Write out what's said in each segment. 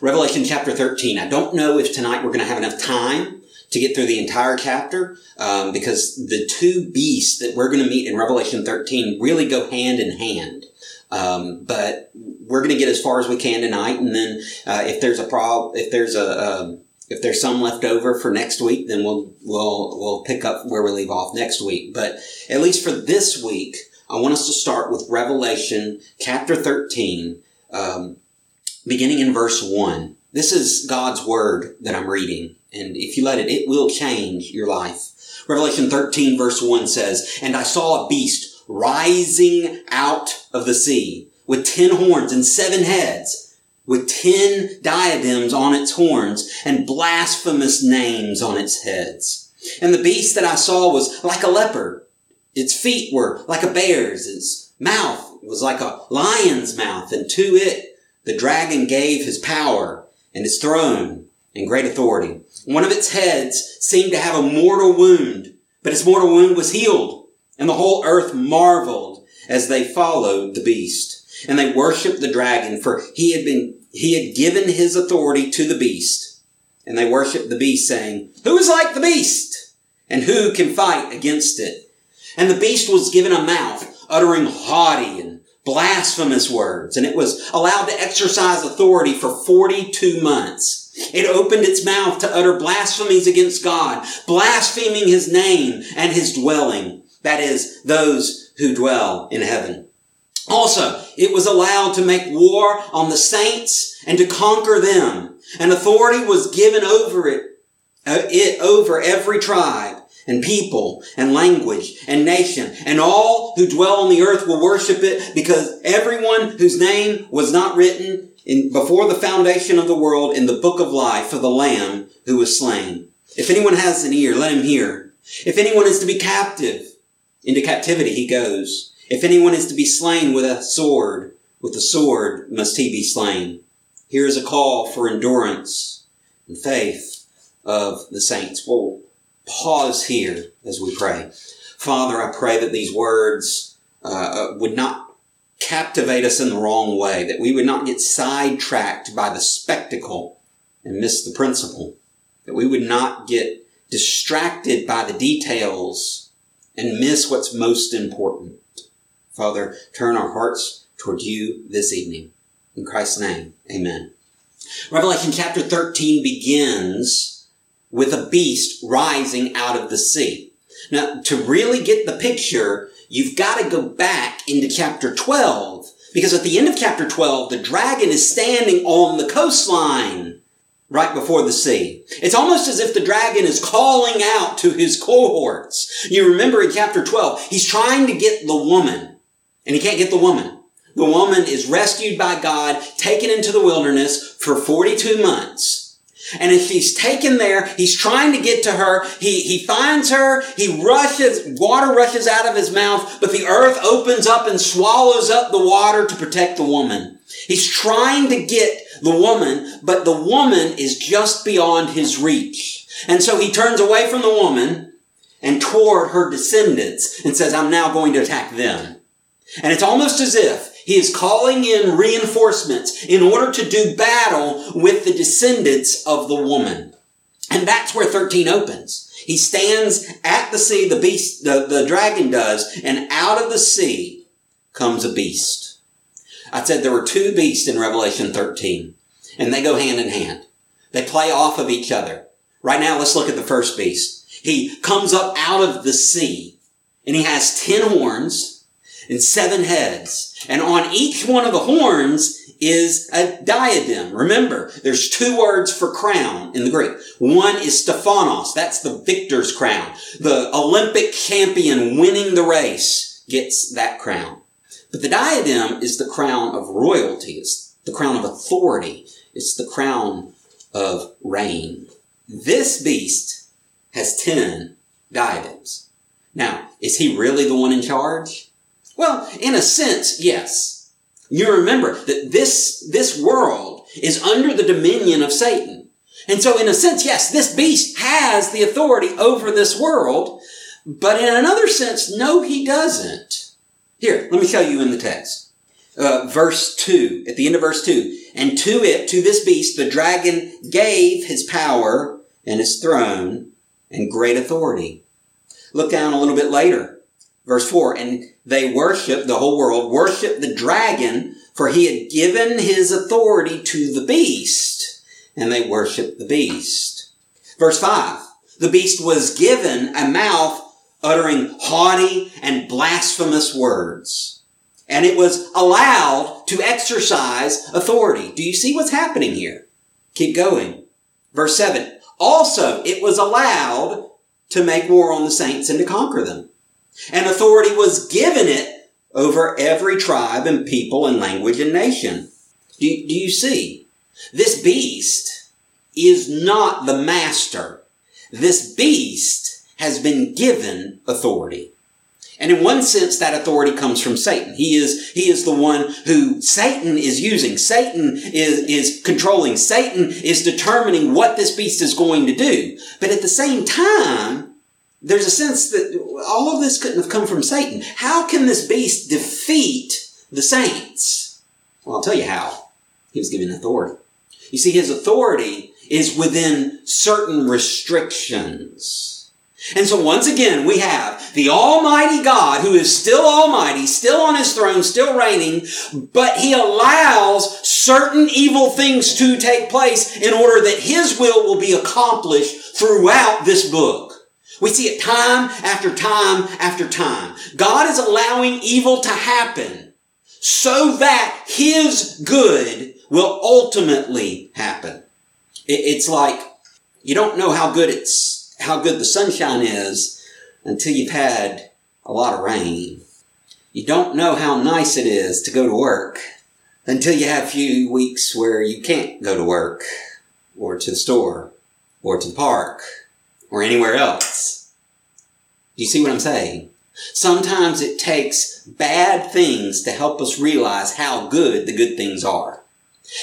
Revelation chapter 13. I don't know if tonight we're going to have enough time to get through the entire chapter um, because the two beasts that we're going to meet in Revelation 13 really go hand in hand. Um, but we're going to get as far as we can tonight, and then uh, if there's a problem, if there's a, if there's some left over for next week, then we'll we'll we'll pick up where we leave off next week. But at least for this week, I want us to start with Revelation chapter 13, um, beginning in verse 1. This is God's word that I'm reading, and if you let it, it will change your life. Revelation 13 verse 1 says, And I saw a beast rising out of the sea with ten horns and seven heads with ten diadems on its horns and blasphemous names on its heads. And the beast that I saw was like a leopard. Its feet were like a bear's. Its mouth was like a lion's mouth. And to it, the dragon gave his power and his throne and great authority. One of its heads seemed to have a mortal wound, but its mortal wound was healed. And the whole earth marveled as they followed the beast. And they worshiped the dragon for he had been he had given his authority to the beast, and they worshiped the beast, saying, Who is like the beast? And who can fight against it? And the beast was given a mouth, uttering haughty and blasphemous words, and it was allowed to exercise authority for 42 months. It opened its mouth to utter blasphemies against God, blaspheming his name and his dwelling, that is, those who dwell in heaven. Also, it was allowed to make war on the saints and to conquer them. And authority was given over it, uh, it over every tribe and people and language and nation. And all who dwell on the earth will worship it because everyone whose name was not written in, before the foundation of the world in the book of life for the Lamb who was slain. If anyone has an ear, let him hear. If anyone is to be captive, into captivity he goes. If anyone is to be slain with a sword, with the sword must he be slain. Here is a call for endurance and faith of the saints. We'll pause here as we pray. Father, I pray that these words uh, would not captivate us in the wrong way, that we would not get sidetracked by the spectacle and miss the principle, that we would not get distracted by the details and miss what's most important. Father, turn our hearts toward you this evening. In Christ's name, amen. Revelation chapter 13 begins with a beast rising out of the sea. Now, to really get the picture, you've got to go back into chapter 12, because at the end of chapter 12, the dragon is standing on the coastline right before the sea. It's almost as if the dragon is calling out to his cohorts. You remember in chapter 12, he's trying to get the woman and he can't get the woman. The woman is rescued by God, taken into the wilderness for 42 months. And if he's taken there, he's trying to get to her. He, he finds her. He rushes, water rushes out of his mouth, but the earth opens up and swallows up the water to protect the woman. He's trying to get the woman, but the woman is just beyond his reach. And so he turns away from the woman and toward her descendants and says, I'm now going to attack them. And it's almost as if he is calling in reinforcements in order to do battle with the descendants of the woman. And that's where 13 opens. He stands at the sea, the beast, the, the dragon does, and out of the sea comes a beast. I said there were two beasts in Revelation 13, and they go hand in hand. They play off of each other. Right now, let's look at the first beast. He comes up out of the sea, and he has ten horns, and seven heads. And on each one of the horns is a diadem. Remember, there's two words for crown in the Greek. One is Stephanos. That's the victor's crown. The Olympic champion winning the race gets that crown. But the diadem is the crown of royalty. It's the crown of authority. It's the crown of reign. This beast has ten diadems. Now, is he really the one in charge? Well, in a sense, yes. You remember that this, this world is under the dominion of Satan. And so in a sense, yes, this beast has the authority over this world, but in another sense, no, he doesn't. Here, let me show you in the text. Uh, verse 2, at the end of verse 2, and to it, to this beast, the dragon gave his power and his throne and great authority. Look down a little bit later. Verse 4, and they worship, the whole world worship the dragon, for he had given his authority to the beast, and they worship the beast. Verse 5, the beast was given a mouth uttering haughty and blasphemous words. And it was allowed to exercise authority. Do you see what's happening here? Keep going. Verse 7. Also, it was allowed to make war on the saints and to conquer them. And authority was given it over every tribe and people and language and nation. Do, do you see? This beast is not the master. This beast has been given authority. And in one sense, that authority comes from Satan. He is, he is the one who Satan is using. Satan is, is controlling. Satan is determining what this beast is going to do. But at the same time, there's a sense that all of this couldn't have come from Satan. How can this beast defeat the saints? Well, I'll tell you how. He was given authority. You see, his authority is within certain restrictions. And so once again, we have the Almighty God who is still Almighty, still on His throne, still reigning, but He allows certain evil things to take place in order that His will will be accomplished throughout this book. We see it time after time after time. God is allowing evil to happen so that His good will ultimately happen. It's like you don't know how good it's how good the sunshine is until you've had a lot of rain. You don't know how nice it is to go to work until you have a few weeks where you can't go to work or to the store or to the park or anywhere else. You see what I'm saying? Sometimes it takes bad things to help us realize how good the good things are.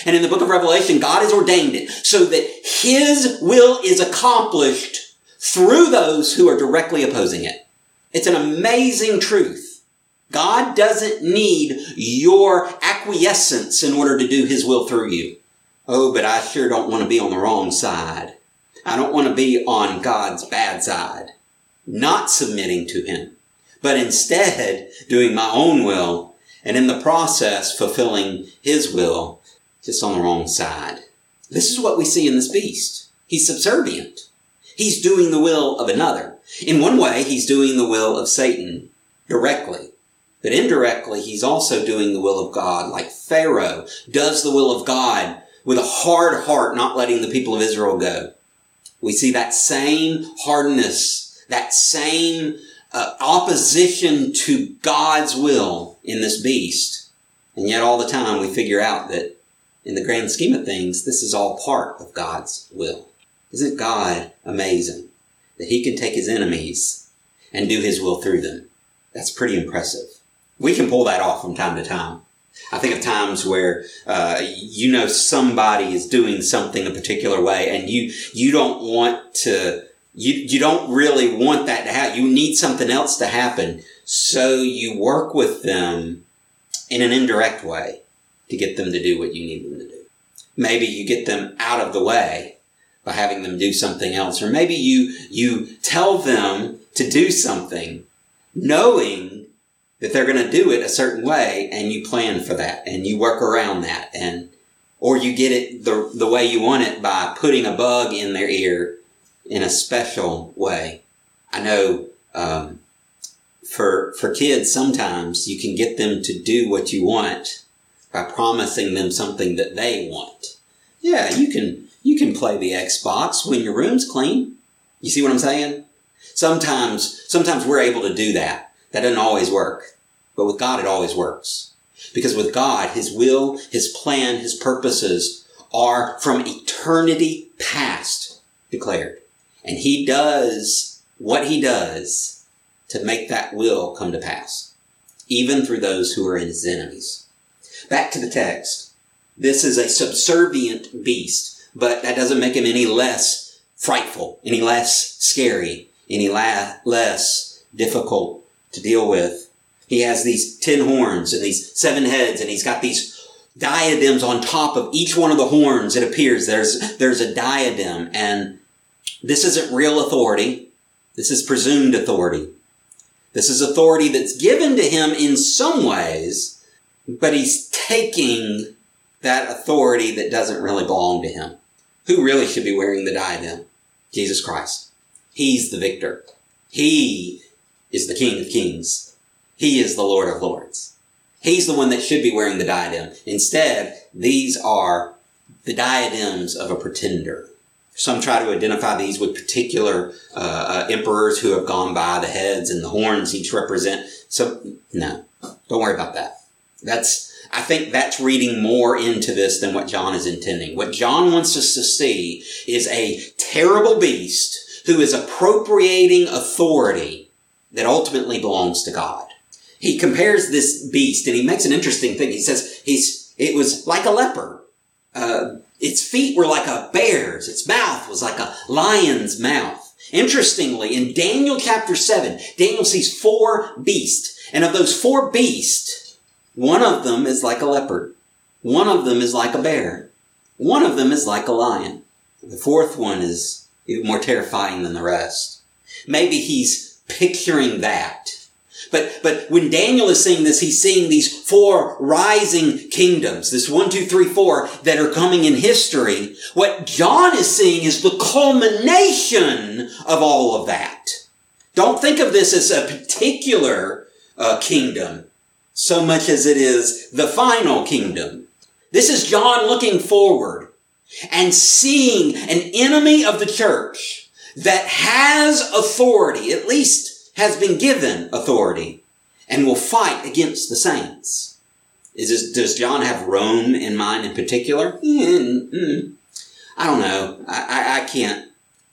And in the book of Revelation, God has ordained it so that His will is accomplished through those who are directly opposing it. It's an amazing truth. God doesn't need your acquiescence in order to do His will through you. Oh, but I sure don't want to be on the wrong side. I don't want to be on God's bad side, not submitting to Him, but instead doing my own will and in the process fulfilling His will just on the wrong side. This is what we see in this beast. He's subservient. He's doing the will of another. In one way, he's doing the will of Satan directly. But indirectly, he's also doing the will of God, like Pharaoh does the will of God with a hard heart, not letting the people of Israel go. We see that same hardness, that same uh, opposition to God's will in this beast. And yet all the time we figure out that in the grand scheme of things, this is all part of God's will. Isn't God amazing that He can take His enemies and do His will through them? That's pretty impressive. We can pull that off from time to time. I think of times where uh, you know somebody is doing something a particular way, and you you don't want to you you don't really want that to happen. You need something else to happen, so you work with them in an indirect way to get them to do what you need them to do. Maybe you get them out of the way by having them do something else. Or maybe you, you tell them to do something knowing that they're going to do it a certain way and you plan for that and you work around that and, or you get it the, the way you want it by putting a bug in their ear in a special way. I know, um, for, for kids, sometimes you can get them to do what you want by promising them something that they want. Yeah, you can, you can play the Xbox when your room's clean. You see what I'm saying? Sometimes, sometimes we're able to do that. That doesn't always work. But with God, it always works. Because with God, His will, His plan, His purposes are from eternity past declared. And He does what He does to make that will come to pass. Even through those who are in His enemies. Back to the text. This is a subservient beast but that doesn't make him any less frightful, any less scary, any la- less difficult to deal with. He has these ten horns and these seven heads and he's got these diadems on top of each one of the horns. It appears there's, there's a diadem and this isn't real authority. This is presumed authority. This is authority that's given to him in some ways, but he's taking that authority that doesn't really belong to him. Who really should be wearing the diadem? Jesus Christ. He's the victor. He is the King of Kings. He is the Lord of Lords. He's the one that should be wearing the diadem. Instead, these are the diadems of a pretender. Some try to identify these with particular uh, uh, emperors who have gone by. The heads and the horns each represent. So no, don't worry about that. That's I think that's reading more into this than what John is intending. What John wants us to see is a terrible beast who is appropriating authority that ultimately belongs to God. He compares this beast and he makes an interesting thing. He says he's, it was like a leopard. Uh, its feet were like a bear's. Its mouth was like a lion's mouth. Interestingly, in Daniel chapter 7, Daniel sees four beasts. And of those four beasts, one of them is like a leopard. One of them is like a bear. One of them is like a lion. The fourth one is even more terrifying than the rest. Maybe he's picturing that. But, but when Daniel is seeing this, he's seeing these four rising kingdoms, this one, two, three, four that are coming in history. What John is seeing is the culmination of all of that. Don't think of this as a particular uh, kingdom so much as it is the final kingdom. This is John looking forward and seeing an enemy of the church that has authority, at least has been given authority, and will fight against the saints. Is this, does John have Rome in mind in particular? Mm-hmm. I don't know. I, I, I can't.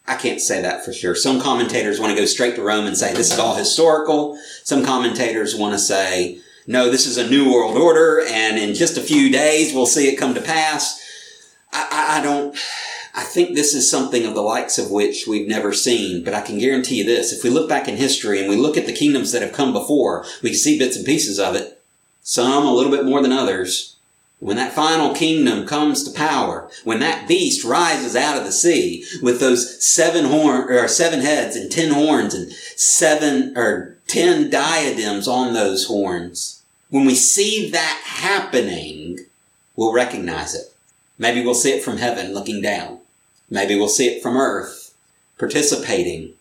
I can't say that for sure. Some commentators want to go straight to Rome and say this is all historical. Some commentators want to say no, this is a new world order, and in just a few days we'll see it come to pass. I, I, I don't. I think this is something of the likes of which we've never seen, but I can guarantee you this. If we look back in history and we look at the kingdoms that have come before, we can see bits and pieces of it. Some a little bit more than others. When that final kingdom comes to power, when that beast rises out of the sea with those seven horn or seven heads and ten horns and seven or ten diadems on those horns, when we see that happening, we'll recognize it. Maybe we'll see it from heaven looking down. Maybe we'll see it from earth participating.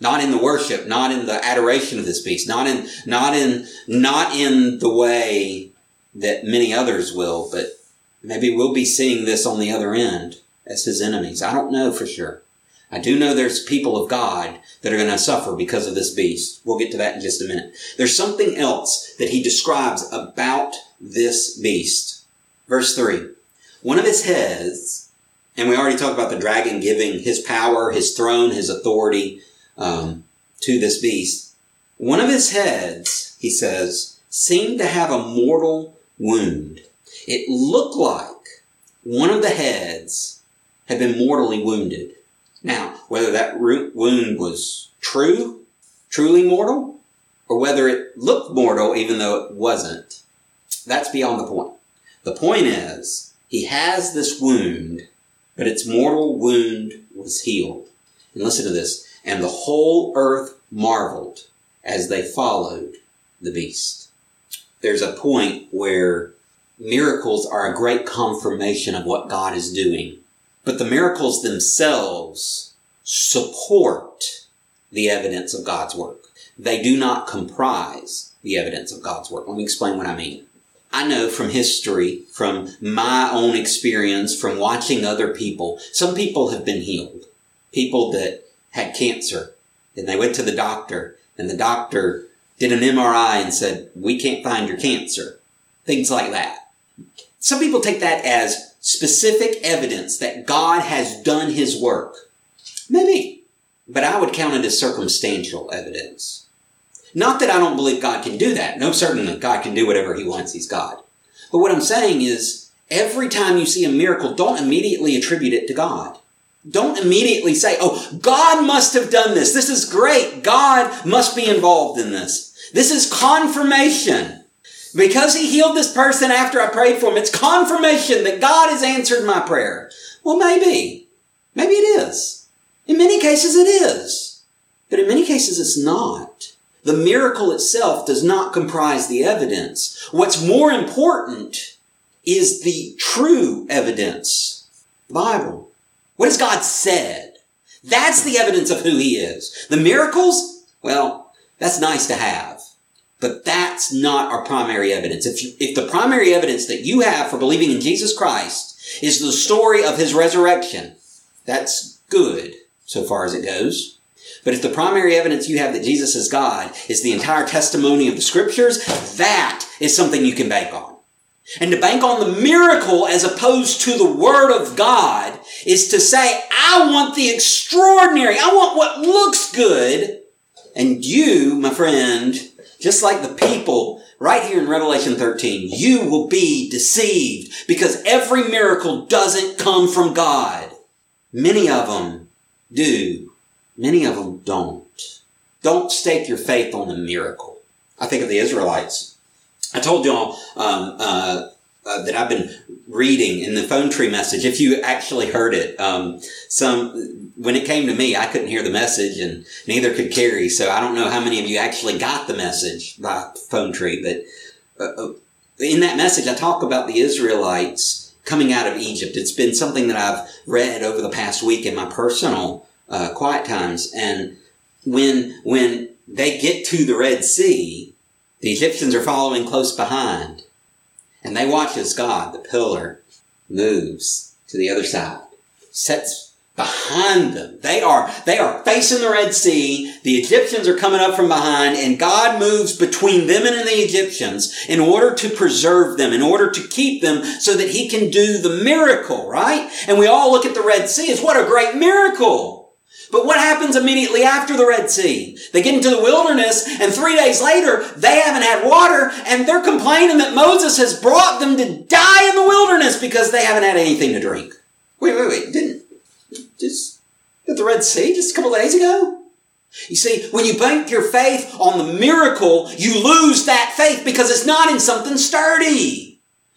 Not in the worship, not in the adoration of this beast, not in, not in, not in the way that many others will, but maybe we'll be seeing this on the other end as his enemies. I don't know for sure. I do know there's people of God that are going to suffer because of this beast. We'll get to that in just a minute. There's something else that he describes about this beast. Verse 3. One of his heads, and we already talked about the dragon giving his power, his throne, his authority um, to this beast. One of his heads, he says, seemed to have a mortal wound. It looked like one of the heads had been mortally wounded. Now, whether that wound was true, truly mortal, or whether it looked mortal even though it wasn't, that's beyond the point. The point is, he has this wound, but its mortal wound was healed. And listen to this. And the whole earth marveled as they followed the beast. There's a point where miracles are a great confirmation of what God is doing but the miracles themselves support the evidence of God's work. They do not comprise the evidence of God's work. Let me explain what I mean. I know from history, from my own experience, from watching other people, some people have been healed. People that had cancer and they went to the doctor and the doctor did an MRI and said, we can't find your cancer. Things like that. Some people take that as specific evidence that God has done his work? Maybe. But I would count it as circumstantial evidence. Not that I don't believe God can do that. No, certainly God can do whatever he wants. He's God. But what I'm saying is, every time you see a miracle, don't immediately attribute it to God. Don't immediately say, oh, God must have done this. This is great. God must be involved in this. This is confirmation. Because he healed this person after I prayed for him, it's confirmation that God has answered my prayer. Well, maybe. Maybe it is. In many cases it is. But in many cases it's not. The miracle itself does not comprise the evidence. What's more important is the true evidence. The Bible. What has God said? That's the evidence of who He is. The miracles, well, that's nice to have. But that's not our primary evidence. If, you, if the primary evidence that you have for believing in Jesus Christ is the story of His resurrection, that's good so far as it goes. But if the primary evidence you have that Jesus is God is the entire testimony of the scriptures, that is something you can bank on. And to bank on the miracle as opposed to the word of God is to say, I want the extraordinary. I want what looks good. And you, my friend, just like the people right here in Revelation 13, you will be deceived because every miracle doesn't come from God. Many of them do. Many of them don't. Don't stake your faith on the miracle. I think of the Israelites. I told y'all um, uh, uh, that I've been reading in the phone tree message. If you actually heard it, um, some when it came to me, I couldn't hear the message, and neither could Carrie. So I don't know how many of you actually got the message by phone tree. But uh, uh in that message, I talk about the Israelites coming out of Egypt. It's been something that I've read over the past week in my personal uh, quiet times. And when, when they get to the Red Sea, the Egyptians are following close behind. And they watch as God, the pillar, moves to the other side, sets behind them. They are, they are facing the Red Sea. The Egyptians are coming up from behind and God moves between them and the Egyptians in order to preserve them, in order to keep them so that he can do the miracle, right? And we all look at the Red Sea as what a great miracle. But what happens immediately after the Red Sea? They get into the wilderness and three days later, they haven't had water and they're complaining that Moses has brought them to die in the wilderness because they haven't had anything to drink. Wait, wait, wait. Didn't, just at the Red Sea just a couple days ago? You see, when you bank your faith on the miracle, you lose that faith because it's not in something sturdy.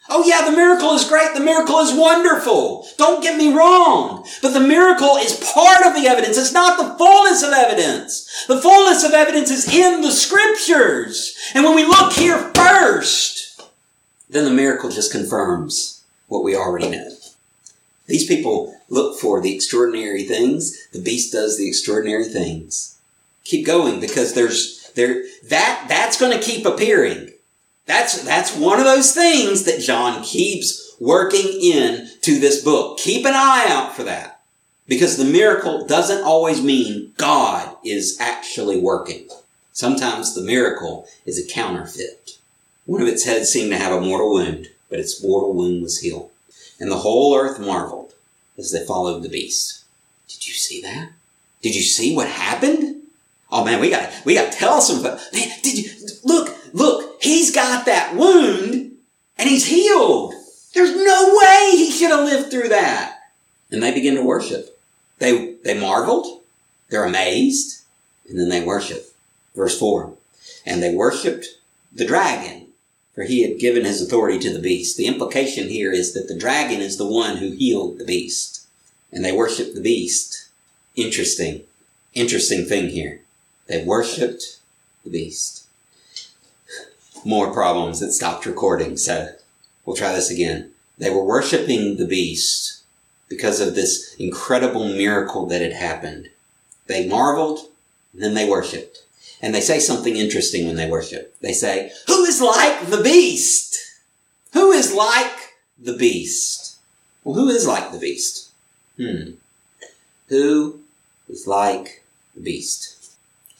Oh yeah, the miracle is great. The miracle is wonderful. Don't get me wrong. But the miracle is part of the evidence. It's not the fullness of evidence. The fullness of evidence is in the scriptures. And when we look here first, then the miracle just confirms what we already know. These people look for the extraordinary things. The beast does the extraordinary things. Keep going because there's there that that's going to keep appearing. That's, that's one of those things that John keeps working in to this book. Keep an eye out for that. Because the miracle doesn't always mean God is actually working. Sometimes the miracle is a counterfeit. One of its heads seemed to have a mortal wound, but its mortal wound was healed. And the whole earth marveled as they followed the beast. Did you see that? Did you see what happened? Oh man, we got we got to tell some. Man, did you look? He's got that wound and he's healed. There's no way he should have lived through that. And they begin to worship. They, they marveled. They're amazed. And then they worship. Verse four. And they worshiped the dragon, for he had given his authority to the beast. The implication here is that the dragon is the one who healed the beast. And they worshiped the beast. Interesting. Interesting thing here. They worshiped the beast more problems that stopped recording. So we'll try this again. They were worshiping the beast because of this incredible miracle that had happened. They marveled, then they worshiped. And they say something interesting when they worship. They say, Who is like the beast? Who is like the beast? Well, who is like the beast? Hmm. Who is like the beast?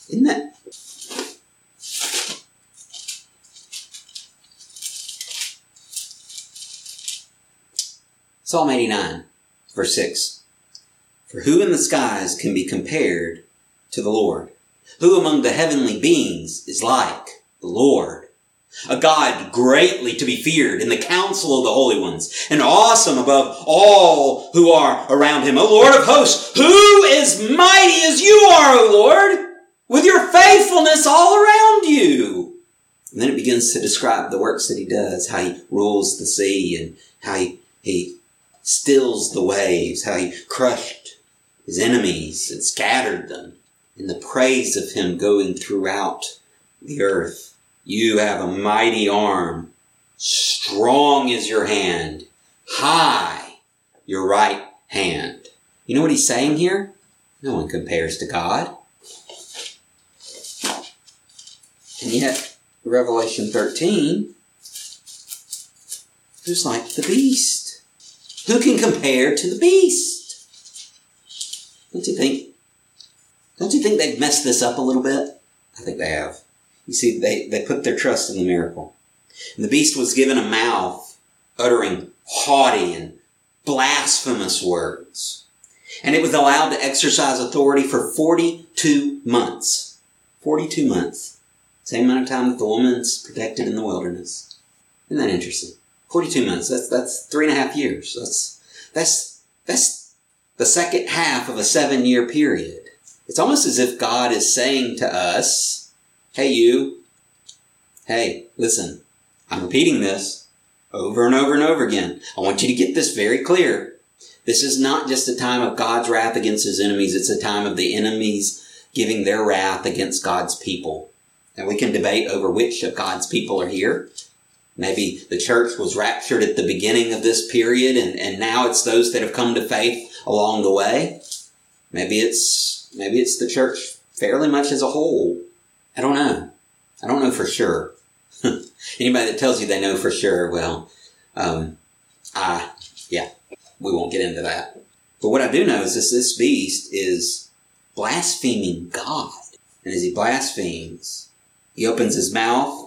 Isn't that Psalm 89, verse 6. For who in the skies can be compared to the Lord? Who among the heavenly beings is like the Lord? A God greatly to be feared in the council of the holy ones and awesome above all who are around him. O Lord of hosts, who is mighty as you are, O Lord, with your faithfulness all around you. And then it begins to describe the works that he does, how he rules the sea and how he, he stills the waves, how he crushed his enemies and scattered them, and the praise of him going throughout the earth. You have a mighty arm, strong is your hand, high your right hand. You know what he's saying here? No one compares to God. And yet, Revelation 13, who's like the beast? Who can compare to the beast? Don't you think? Don't you think they've messed this up a little bit? I think they have. You see, they, they put their trust in the miracle. And the beast was given a mouth uttering haughty and blasphemous words. And it was allowed to exercise authority for 42 months. 42 months. Same amount of time that the woman's protected in the wilderness. Isn't that interesting? 42 months. That's, that's three and a half years. That's, that's, that's the second half of a seven year period. It's almost as if God is saying to us, Hey, you. Hey, listen, I'm repeating this over and over and over again. I want you to get this very clear. This is not just a time of God's wrath against his enemies. It's a time of the enemies giving their wrath against God's people. And we can debate over which of God's people are here. Maybe the church was raptured at the beginning of this period and, and now it's those that have come to faith along the way. Maybe it's, maybe it's the church fairly much as a whole. I don't know. I don't know for sure. Anybody that tells you they know for sure, well, um, yeah, we won't get into that. But what I do know is this, this beast is blaspheming God. And as he blasphemes, he opens his mouth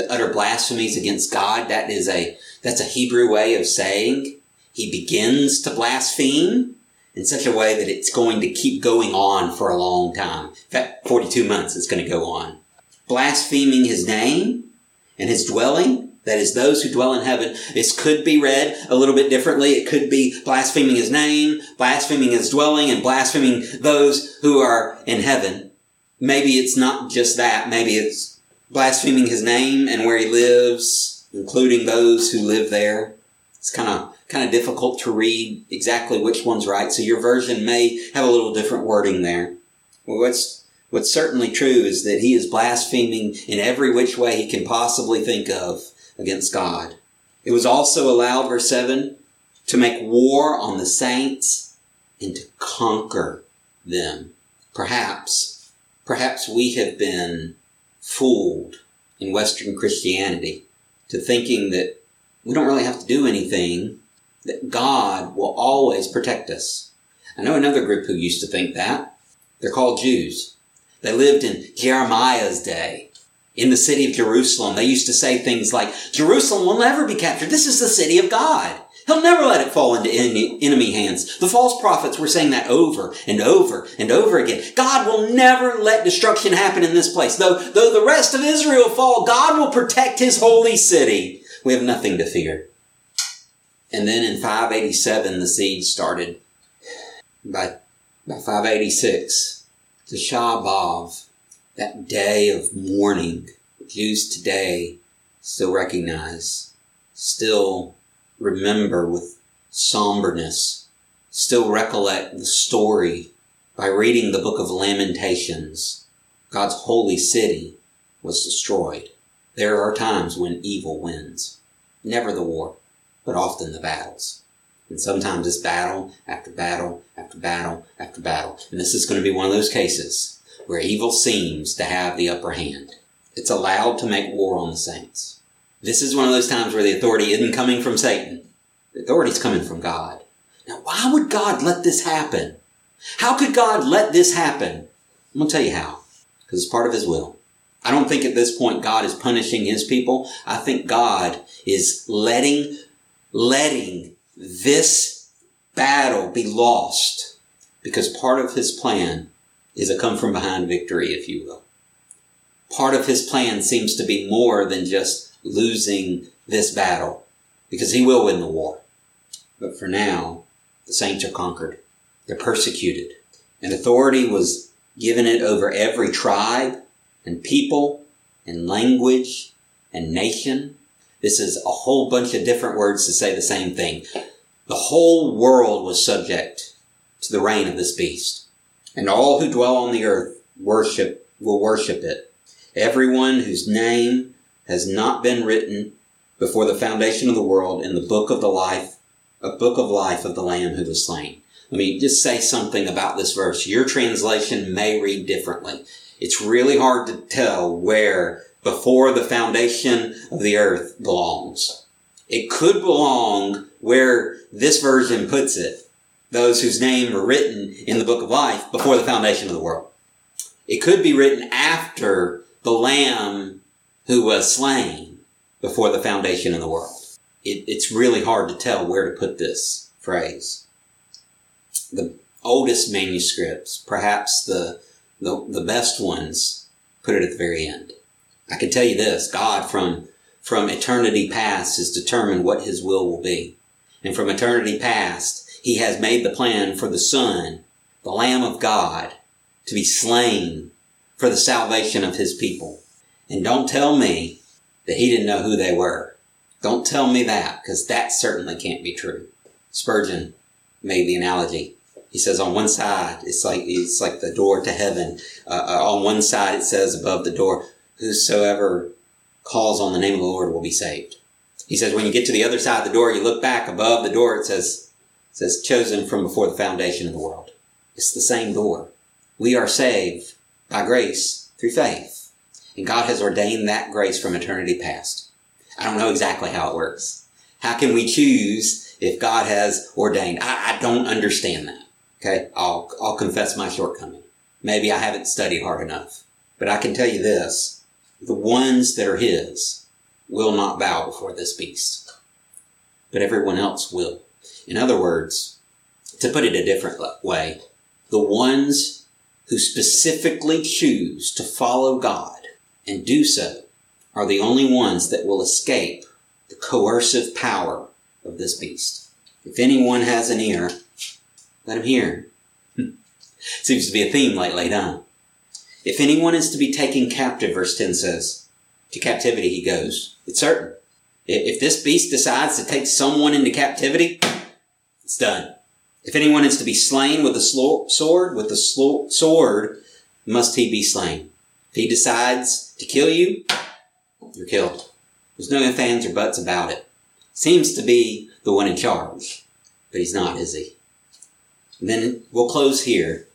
to utter blasphemies against God. That is a, that's a Hebrew way of saying he begins to blaspheme in such a way that it's going to keep going on for a long time. In fact, 42 months it's going to go on. Blaspheming his name and his dwelling, that is those who dwell in heaven. This could be read a little bit differently. It could be blaspheming his name, blaspheming his dwelling, and blaspheming those who are in heaven. Maybe it's not just that. Maybe it's blaspheming his name and where he lives, including those who live there. It's kind of kind of difficult to read exactly which one's right. So your version may have a little different wording there. Well, what's what's certainly true is that he is blaspheming in every which way he can possibly think of against God. It was also allowed, verse 7, to make war on the saints and to conquer them. Perhaps, perhaps we have been fooled in Western Christianity to thinking that we don't really have to do anything, that God will always protect us. I know another group who used to think that. They're called Jews. They lived in Jeremiah's day in the city of Jerusalem. They used to say things like, Jerusalem will never be captured. This is the city of God. He'll never let it fall into enemy hands. The false prophets were saying that over and over and over again. God will never let destruction happen in this place. Though, though the rest of Israel fall, God will protect his holy city. We have nothing to fear. And then in 587, the siege started. By, by 586, the B'Av, that day of mourning, Jews today still recognize, still remember with somberness, still recollect the story by reading the book of Lamentations. God's holy city was destroyed. There are times when evil wins. Never the war but often the battles. And sometimes it's battle after battle after battle after battle. And this is going to be one of those cases where evil seems to have the upper hand. It's allowed to make war on the saints. This is one of those times where the authority isn't coming from Satan. The authority is coming from God. Now, why would God let this happen? How could God let this happen? I'm going to tell you how. Because it's part of His will. I don't think at this point God is punishing His people. I think God is letting letting this battle be lost because part of his plan is a come from behind victory, if you will. Part of his plan seems to be more than just losing this battle because he will win the war. But for now, the saints are conquered. They're persecuted. And authority was given it over every tribe and people and language and nation. This is a whole bunch of different words to say the same thing. The whole world was subject to the reign of this beast. And all who dwell on the earth worship, will worship it. Everyone whose name has not been written before the foundation of the world in the book of the life, a book of life of the Lamb who was slain. Let me just say something about this verse. Your translation may read differently. It's really hard to tell where before the foundation of the earth belongs. It could belong where this version puts it. Those whose name were written in the book of life before the foundation of the world. It could be written after the lamb who was slain before the foundation of the world. It, it's really hard to tell where to put this phrase. The oldest manuscripts, perhaps the, the, the best ones, put it at the very end. I can tell you this, God from, from eternity past has determined what his will will be. And from eternity past, he has made the plan for the Son, the Lamb of God, to be slain for the salvation of his people. And don't tell me that he didn't know who they were. Don't tell me that, because that certainly can't be true. Spurgeon made the analogy. He says on one side, it's like, it's like the door to heaven. Uh, uh on one side, it says above the door, whosoever calls on the name of the Lord will be saved. He says when you get to the other side of the door, you look back above the door, it says, it says chosen from before the foundation of the world. It's the same door. We are saved by grace through faith. And God has ordained that grace from eternity past. I don't know exactly how it works. How can we choose if God has ordained? I, I don't understand that. Okay. I'll, I'll confess my shortcoming. Maybe I haven't studied hard enough, but I can tell you this the ones that are his will not bow before this beast, but everyone else will. In other words, to put it a different way, the ones who specifically choose to follow God and do so are the only ones that will escape the coercive power of this beast. If anyone has an ear, let him hear. Seems to be a theme lately, huh? If anyone is to be taken captive, verse 10 says, to captivity he goes. It's certain. If this beast decides to take someone into captivity, it's done. If anyone is to be slain with a sword, with the sword, must he be slain. If he decides to kill you, you're killed. There's no ifs, ands, or buts about it. Seems to be the one in charge, but he's not, is he? And then we'll close here.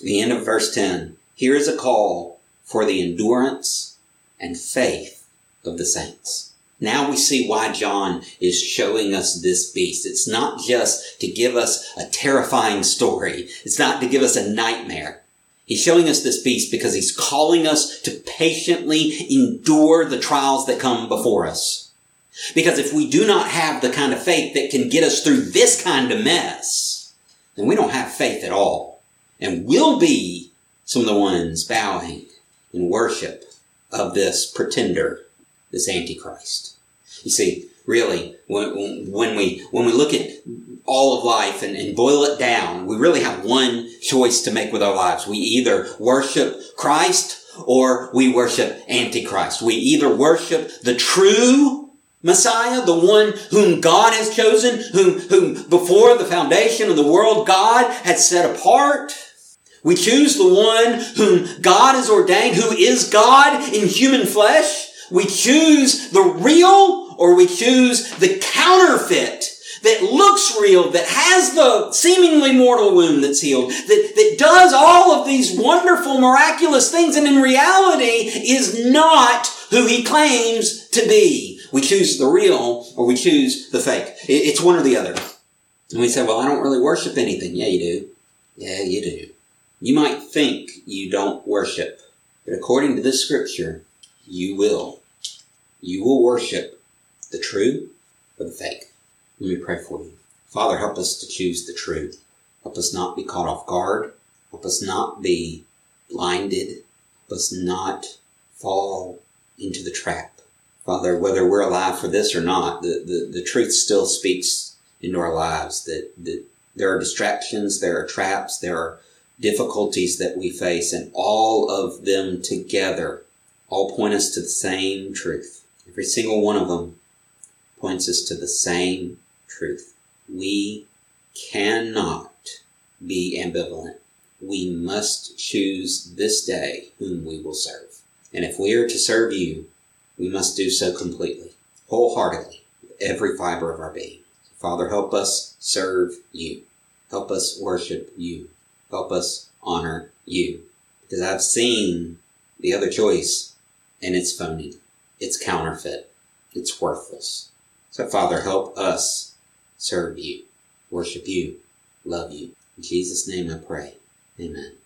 The end of verse 10. Here is a call for the endurance and faith of the saints. Now we see why John is showing us this beast. It's not just to give us a terrifying story. It's not to give us a nightmare. He's showing us this beast because he's calling us to patiently endure the trials that come before us. Because if we do not have the kind of faith that can get us through this kind of mess, then we don't have faith at all. And we'll be some of the ones bowing in worship of this pretender, this Antichrist. You see, really, when, when we when we look at all of life and, and boil it down, we really have one choice to make with our lives. We either worship Christ or we worship Antichrist. We either worship the true Messiah, the one whom God has chosen, whom, whom before the foundation of the world God had set apart, we choose the one whom God has ordained, who is God in human flesh. We choose the real or we choose the counterfeit that looks real, that has the seemingly mortal wound that's healed, that, that does all of these wonderful, miraculous things, and in reality is not who he claims to be. We choose the real or we choose the fake. It's one or the other. And we say, well, I don't really worship anything. Yeah, you do. Yeah, you do. You might think you don't worship, but according to this scripture, you will. You will worship the true or the fake. Let me pray for you. Father, help us to choose the truth. Help us not be caught off guard. Help us not be blinded. Help us not fall into the trap. Father, whether we're alive for this or not, the, the, the truth still speaks into our lives that, that there are distractions, there are traps, there are difficulties that we face, and all of them together all point us to the same truth. Every single one of them points us to the same truth. We cannot be ambivalent. We must choose this day whom we will serve. And if we are to serve you, we must do so completely, wholeheartedly, with every fiber of our being. Father, help us serve you. Help us worship you. Help us honor you. Because I've seen the other choice and it's phony. It's counterfeit. It's worthless. So Father, help us serve you, worship you, love you. In Jesus' name I pray. Amen.